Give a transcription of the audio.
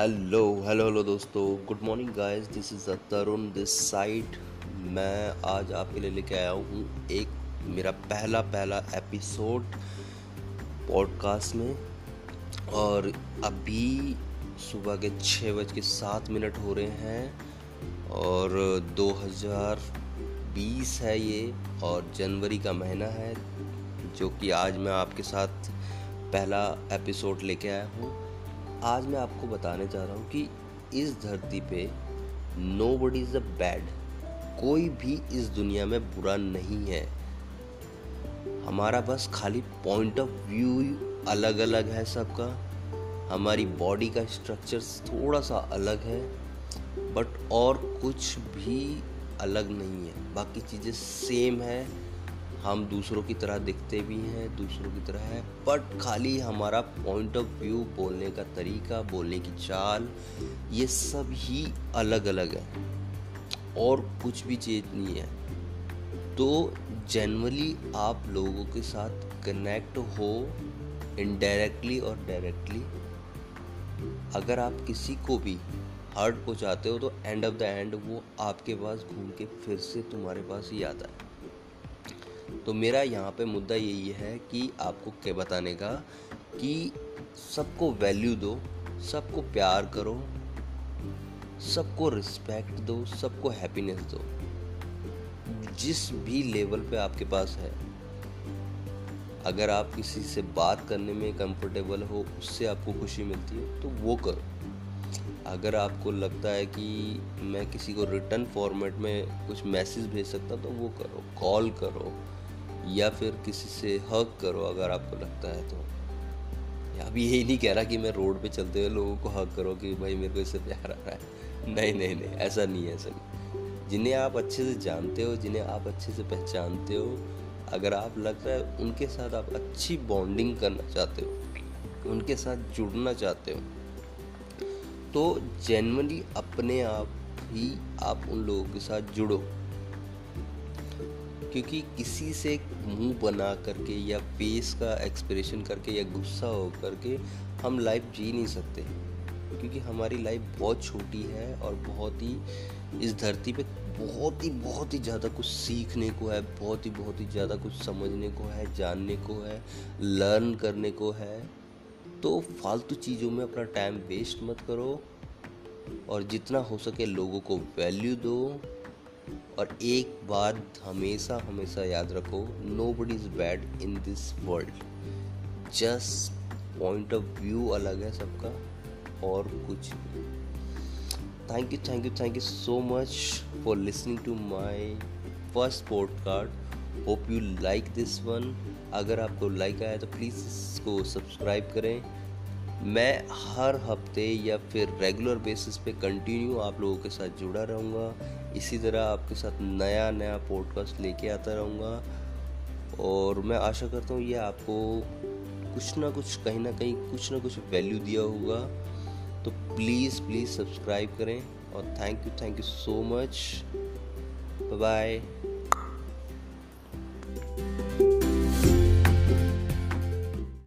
Hello hello hello दोस्तों। Good morning guys this is a Tarun this side मैं आज आपके लिए लेके आया हूँ एक मेरा पहला पहला एपिसोड पॉडकास्ट में। और अभी सुबह के छः बज के सात मिनट हो रहे हैं और 2020 है ये और जनवरी का महीना है, जो कि आज मैं आपके साथ पहला एपिसोड लेके आया हूँ। आज मैं आपको बताने जा रहा हूँ कि इस धरती पे nobody is a bad कोई भी इस दुनिया में बुरा नहीं है। हमारा बस खाली पॉइंट ऑफ़ व्यू अलग अलग है सबका। हमारी बॉडी का स्ट्रक्चर थोड़ा सा अलग है बट और कुछ भी अलग नहीं है। बाकी चीज़ें सेम है। हम दूसरों की तरह दिखते भी हैं, दूसरों की तरह है बट खाली हमारा पॉइंट ऑफ़ व्यू बोलने का तरीका, बोलने की चाल, ये सब ही अलग अलग है। और कुछ भी चीज़ नहीं है। तो जनरली आप लोगों के साथ कनेक्ट हो इनडायरेक्टली और डायरेक्टली अगर आप किसी को भी हर्ट पहुँचाते हो तो एंड ऑफ़ द एंड वो आपके पास घूम के फिर से तुम्हारे पास ही आता है। तो मेरा यहाँ पे मुद्दा यही है कि आपको क्या बताने का कि सबको वैल्यू दो, सबको प्यार करो, सबको रिस्पेक्ट दो, सबको हैप्पीनेस दो। जिस भी लेवल पे आपके पास है, अगर आप किसी से बात करने में कंफर्टेबल हो, उससे आपको खुशी मिलती है तो वो करो। अगर आपको लगता है कि मैं किसी को रिटर्न फॉर्मेट में कुछ मैसेज भेज सकता तो वो करो कॉल करो। या फिर किसी से हक करो अगर आपको लगता है तो। अभी यही नहीं कह रहा कि मैं रोड पे चलते हुए लोगों को हक करो कि भाई मेरे को इससे प्यार आ रहा है। नहीं नहीं नहीं, ऐसा नहीं है, ऐसा नहीं। जिन्हें आप अच्छे से जानते हो, जिन्हें आप अच्छे से पहचानते हो, अगर आप लगता है उनके साथ आप अच्छी बॉन्डिंग करना चाहते हो, उनके साथ जुड़ना चाहते हो तो जेनवनली अपने आप ही आप उन लोगों के साथ जुड़ो। क्योंकि किसी से मुँह बना करके या फेस का एक्सप्रेशन करके या गुस्सा हो करके हम लाइफ जी नहीं सकते। क्योंकि हमारी लाइफ बहुत छोटी है और बहुत ही, इस धरती पे बहुत ही बहुत ही ज़्यादा कुछ सीखने को है, बहुत ही बहुत ही ज़्यादा कुछ समझने को है, जानने को है लर्न करने को है। तो फालतू चीज़ों में अपना टाइम वेस्ट मत करो और जितना हो सके लोगों को वैल्यू दो। और एक बात हमेशा हमेशा याद रखो nobody is bad in this world just point of view अलग है सबका, और कुछ thank you thank you thank you so much for listening to my first podcast hope you like this one अगर आपको लाइक आया तो प्लीज़ इसको सब्सक्राइब करें। मैं हर हफ़्ते या फिर रेगुलर बेसिस पे कंटिन्यू आप लोगों के साथ जुड़ा रहूँगा। इसी तरह आपके साथ नया नया पॉडकास्ट लेके आता रहूँगा। और मैं आशा करता हूँ ये आपको कुछ ना कुछ, कहीं ना कहीं कुछ ना कुछ वैल्यू दिया होगा। तो प्लीज़ प्लीज़ सब्सक्राइब करें और thank you thank you so much bye